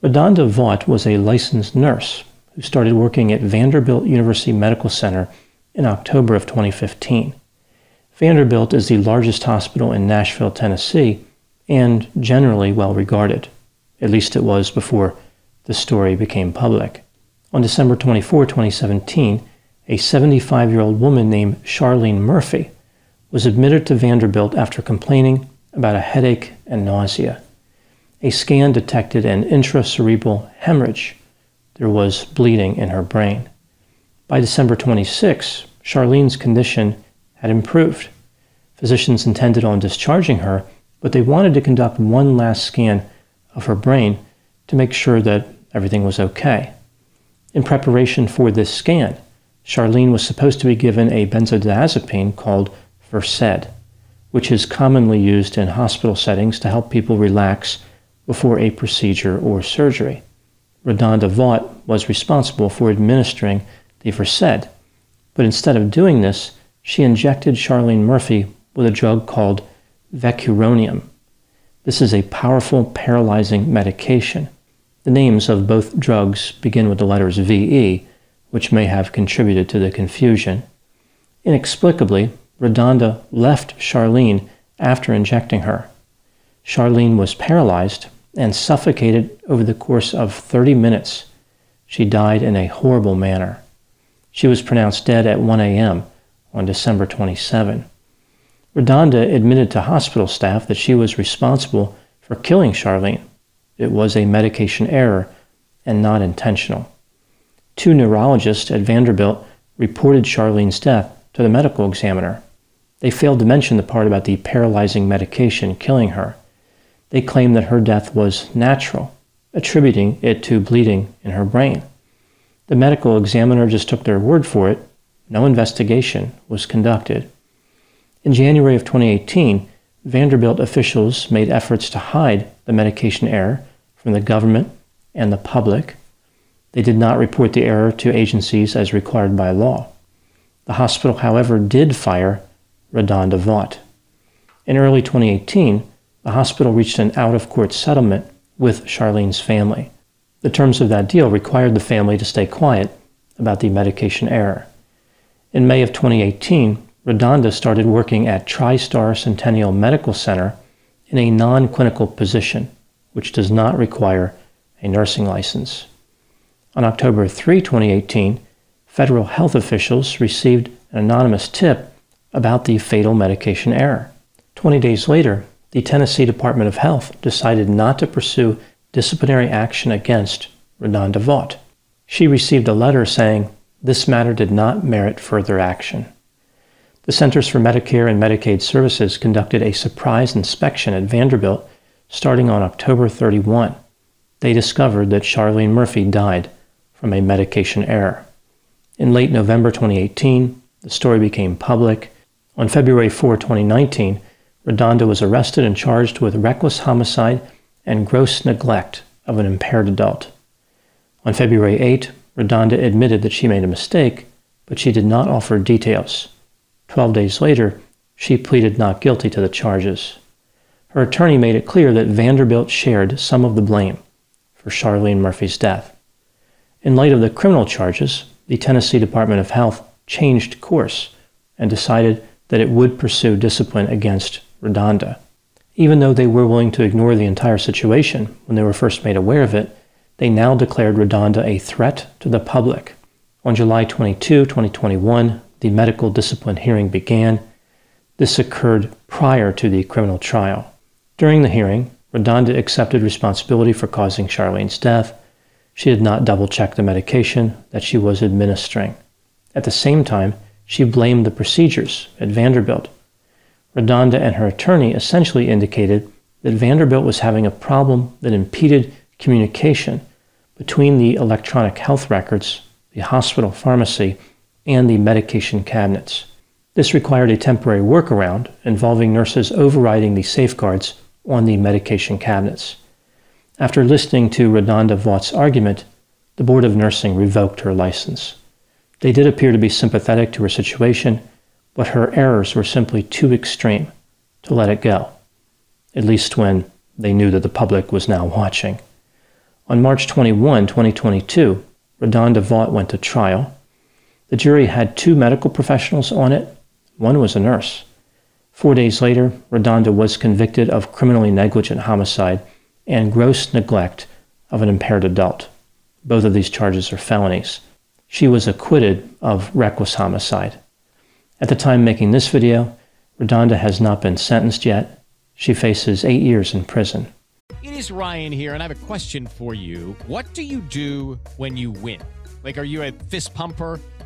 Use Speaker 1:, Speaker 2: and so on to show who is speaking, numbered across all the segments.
Speaker 1: Radonda Vaught was a licensed nurse who started working at Vanderbilt University Medical Center in October of 2015. Vanderbilt is the largest hospital in Nashville, Tennessee, and generally well regarded. At least it was before the story became public. On December 24, 2017, a 75 year old woman named Charlene Murphy was admitted to Vanderbilt after complaining about a headache and nausea. A scan detected an intracerebral hemorrhage. There was bleeding in her brain. By December 26, Charlene's condition had improved. Physicians intended on discharging her, but they wanted to conduct one last scan of her brain to make sure that everything was okay. In preparation for this scan, Charlene was supposed to be given a benzodiazepine called Versed, which is commonly used in hospital settings to help people relax before a procedure or surgery. Radonda Vaught was responsible for administering the Versed, but instead of doing this, she injected Charlene Murphy with a drug called vecuronium. This is a powerful paralyzing medication. The names of both drugs begin with the letters VE, which may have contributed to the confusion. Inexplicably, Radonda left Charlene after injecting her. Charlene was paralyzed and suffocated over the course of 30 minutes. She died in a horrible manner. She was pronounced dead at 1 a.m. on December 27. Radonda admitted to hospital staff that she was responsible for killing Charlene. It was a medication error and not intentional. Two neurologists at Vanderbilt reported Charlene's death to the medical examiner. They failed to mention the part about the paralyzing medication killing her. They claimed that her death was natural, attributing it to bleeding in her brain. The medical examiner just took their word for it. No investigation was conducted. In January of 2018, Vanderbilt officials made efforts to hide the medication error from the government and the public. They did not report the error to agencies as required by law. The hospital, however, did fire Radonda Vaught. In early 2018, the hospital reached an out of court settlement with Charlene's family. The terms of that deal required the family to stay quiet about the medication error. In May of 2018, Radonda started working at TriStar Centennial Medical Center in a non clinical position, which does not require a nursing license. On October 3, 2018, federal health officials received an anonymous tip about the fatal medication error. 20 days later, the Tennessee Department of Health decided not to pursue disciplinary action against Radonda Vaught. She received a letter saying this matter did not merit further action. The Centers for Medicare and Medicaid Services conducted a surprise inspection at Vanderbilt starting on October 31. They discovered that Charlene Murphy died from a medication error. In late November 2018, the story became public. On February 4, 2019, RaDonda was arrested and charged with reckless homicide and gross neglect of an impaired adult. On February 8, RaDonda admitted that she made a mistake, but she did not offer details. Twelve days later, she pleaded not guilty to the charges. Her attorney made it clear that Vanderbilt shared some of the blame for Charlene Murphy's death. In light of the criminal charges, the Tennessee Department of Health changed course and decided that it would pursue discipline against RaDonda. Even though they were willing to ignore the entire situation when they were first made aware of it, they now declared RaDonda a threat to the public. On July 22, 2021, the medical discipline hearing began. This occurred prior to the criminal trial. During the hearing, RaDonda accepted responsibility for causing Charlene's death. She did not double check the medication that she was administering. At the same time, she blamed the procedures at Vanderbilt RaDonda and her attorney essentially indicated that Vanderbilt was having a problem that impeded communication between the electronic health records, the hospital pharmacy, and the medication cabinets. This required a temporary workaround involving nurses overriding the safeguards on the medication cabinets. After listening to RaDonda Vaught's argument, the Board of Nursing revoked her license. They did appear to be sympathetic to her situation but her errors were simply too extreme to let it go, at least when they knew that the public was now watching. On March 21, 2022, RaDonda Vaught went to trial. The jury had two medical professionals on it, one was a nurse. Four days later, RaDonda was convicted of criminally negligent homicide and gross neglect of an impaired adult. Both of these charges are felonies. She was acquitted of reckless homicide. At the time making this video, RaDonda has not been sentenced yet. She faces eight years in prison.
Speaker 2: It is Ryan here, and I have a question for you. What do you do when you win? Like, are you a fist pumper?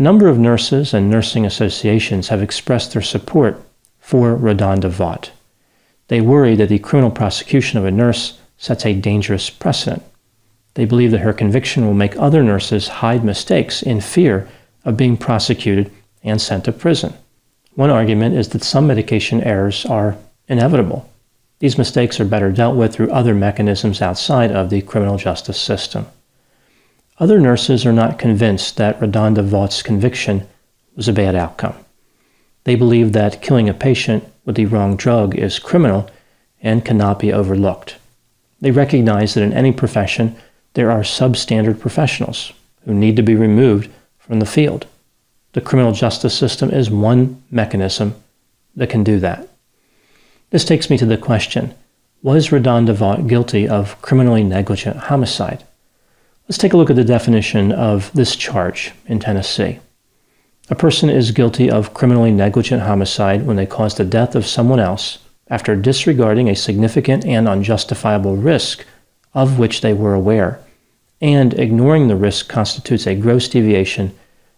Speaker 1: A number of nurses and nursing associations have expressed their support for RaDonda Vaught. They worry that the criminal prosecution of a nurse sets a dangerous precedent. They believe that her conviction will make other nurses hide mistakes in fear of being prosecuted and sent to prison. One argument is that some medication errors are inevitable. These mistakes are better dealt with through other mechanisms outside of the criminal justice system. Other nurses are not convinced that RaDonda Vaught's conviction was a bad outcome. They believe that killing a patient with the wrong drug is criminal and cannot be overlooked. They recognize that in any profession, there are substandard professionals who need to be removed from the field. The criminal justice system is one mechanism that can do that. This takes me to the question Was RaDonda Vaught guilty of criminally negligent homicide? Let's take a look at the definition of this charge in Tennessee. A person is guilty of criminally negligent homicide when they cause the death of someone else after disregarding a significant and unjustifiable risk of which they were aware, and ignoring the risk constitutes a gross deviation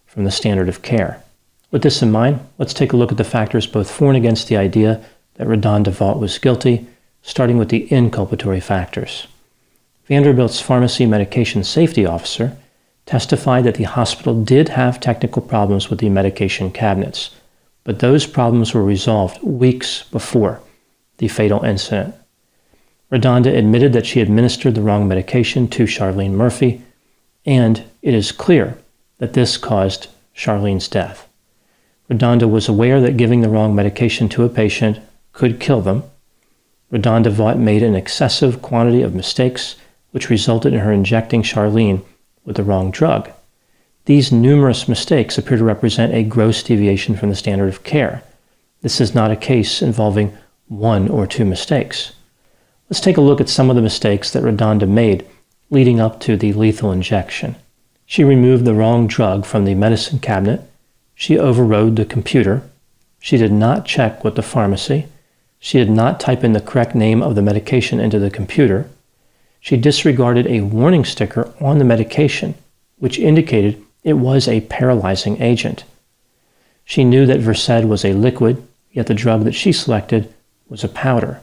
Speaker 1: from the standard of care. With this in mind, let's take a look at the factors both for and against the idea that RaDonda Vaught was guilty, starting with the inculpatory factors. Vanderbilt's pharmacy medication safety officer testified that the hospital did have technical problems with the medication cabinets, but those problems were resolved weeks before the fatal incident. RaDonda admitted that she administered the wrong medication to Charlene Murphy, and it is clear that this caused Charlene's death. RaDonda was aware that giving the wrong medication to a patient could kill them. RaDonda Vaught made an excessive quantity of mistakes, which resulted in her injecting Charlene with the wrong drug. These numerous mistakes appear to represent a gross deviation from the standard of care. This is not a case involving one or two mistakes. Let's take a look at some of the mistakes that RaDonda made leading up to the lethal injection. She removed the wrong drug from the medicine cabinet. She overrode the computer. She did not check with the pharmacy. She did not type in the correct name of the medication into the computer. She disregarded a warning sticker on the medication, which indicated it was a paralyzing agent. She knew that Versed was a liquid, yet the drug that she selected was a powder.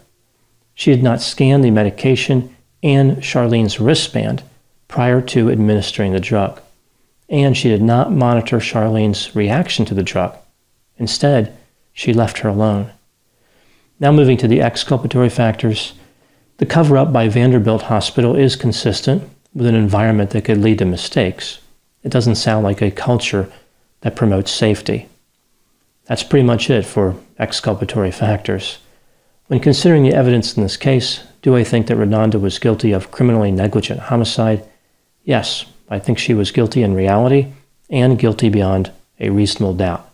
Speaker 1: She had not scanned the medication and Charlene's wristband prior to administering the drug, and she did not monitor Charlene's reaction to the drug. Instead, she left her alone. Now, moving to the exculpatory factors, the cover up by Vanderbilt Hospital is consistent with an environment that could lead to mistakes. It doesn't sound like a culture that promotes safety. That's pretty much it for exculpatory factors. When considering the evidence in this case, do I think that RaDonda was guilty of criminally negligent homicide? Yes, I think she was guilty in reality and guilty beyond a reasonable doubt.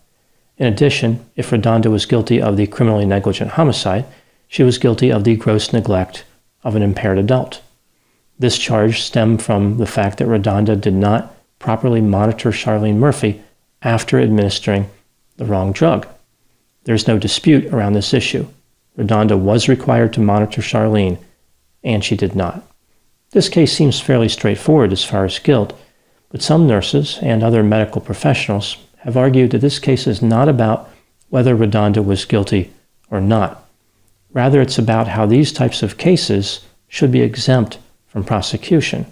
Speaker 1: In addition, if RaDonda was guilty of the criminally negligent homicide, she was guilty of the gross neglect of an impaired adult. This charge stemmed from the fact that RaDonda did not properly monitor Charlene Murphy after administering the wrong drug. There's no dispute around this issue. RaDonda was required to monitor Charlene, and she did not. This case seems fairly straightforward as far as guilt, but some nurses and other medical professionals have argued that this case is not about whether RaDonda was guilty or not. Rather, it's about how these types of cases should be exempt from prosecution.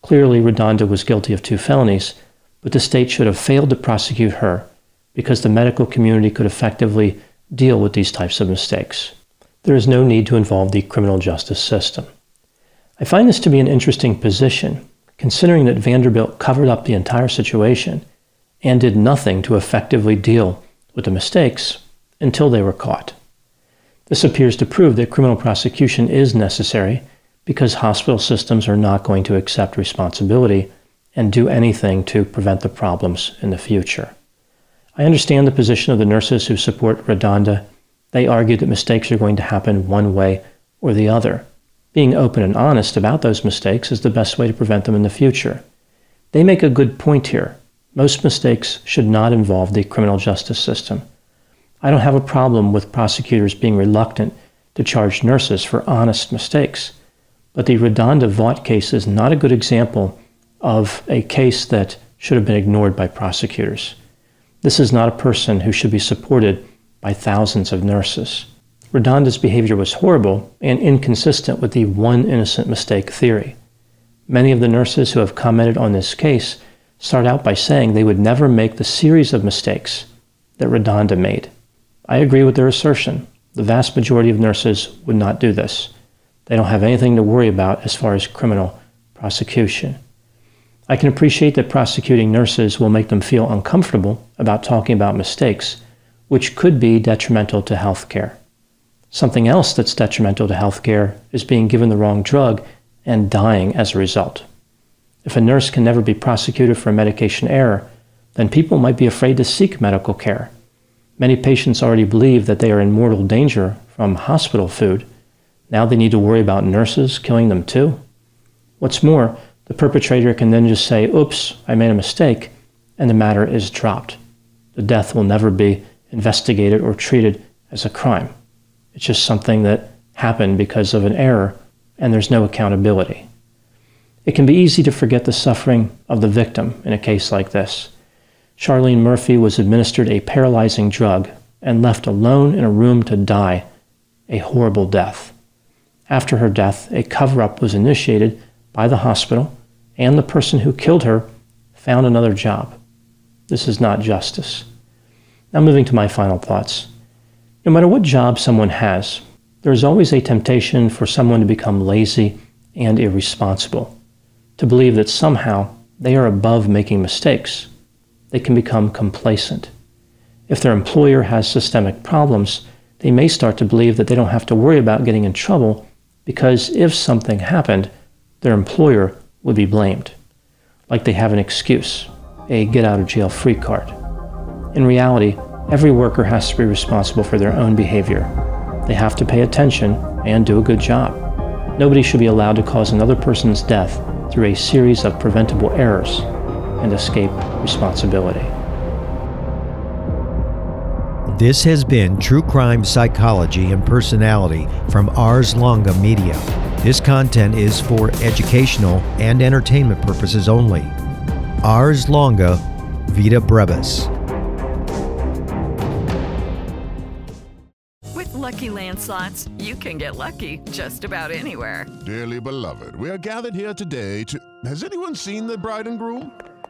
Speaker 1: Clearly, RaDonda was guilty of two felonies, but the state should have failed to prosecute her because the medical community could effectively deal with these types of mistakes. There is no need to involve the criminal justice system. I find this to be an interesting position, considering that Vanderbilt covered up the entire situation and did nothing to effectively deal with the mistakes until they were caught. This appears to prove that criminal prosecution is necessary because hospital systems are not going to accept responsibility and do anything to prevent the problems in the future. I understand the position of the nurses who support RaDonda. They argue that mistakes are going to happen one way or the other. Being open and honest about those mistakes is the best way to prevent them in the future. They make a good point here. Most mistakes should not involve the criminal justice system. I don't have a problem with prosecutors being reluctant to charge nurses for honest mistakes, but the RaDonda Vaught case is not a good example of a case that should have been ignored by prosecutors. This is not a person who should be supported by thousands of nurses. RaDonda's behavior was horrible and inconsistent with the one innocent mistake theory. Many of the nurses who have commented on this case start out by saying they would never make the series of mistakes that RaDonda made. I agree with their assertion. The vast majority of nurses would not do this. They don't have anything to worry about as far as criminal prosecution. I can appreciate that prosecuting nurses will make them feel uncomfortable about talking about mistakes, which could be detrimental to health care. Something else that's detrimental to health care is being given the wrong drug and dying as a result. If a nurse can never be prosecuted for a medication error, then people might be afraid to seek medical care. Many patients already believe that they are in mortal danger from hospital food. Now they need to worry about nurses killing them too. What's more, the perpetrator can then just say, oops, I made a mistake, and the matter is dropped. The death will never be investigated or treated as a crime. It's just something that happened because of an error, and there's no accountability. It can be easy to forget the suffering of the victim in a case like this. Charlene Murphy was administered a paralyzing drug and left alone in a room to die a horrible death. After her death, a cover up was initiated by the hospital and the person who killed her found another job. This is not justice. Now, moving to my final thoughts. No matter what job someone has, there is always a temptation for someone to become lazy and irresponsible, to believe that somehow they are above making mistakes. They can become complacent. If their employer has systemic problems, they may start to believe that they don't have to worry about getting in trouble because if something happened, their employer would be blamed. Like they have an excuse, a get out of jail free card. In reality, every worker has to be responsible for their own behavior. They have to pay attention and do a good job. Nobody should be allowed to cause another person's death through a series of preventable errors and escape responsibility.
Speaker 3: This has been True Crime Psychology and Personality from Ars Longa Media. This content is for educational and entertainment purposes only. Ars Longa Vita Brevis.
Speaker 4: With Lucky Land slots, you can get lucky just about anywhere.
Speaker 5: Dearly beloved, we are gathered here today to. Has anyone seen the bride and groom?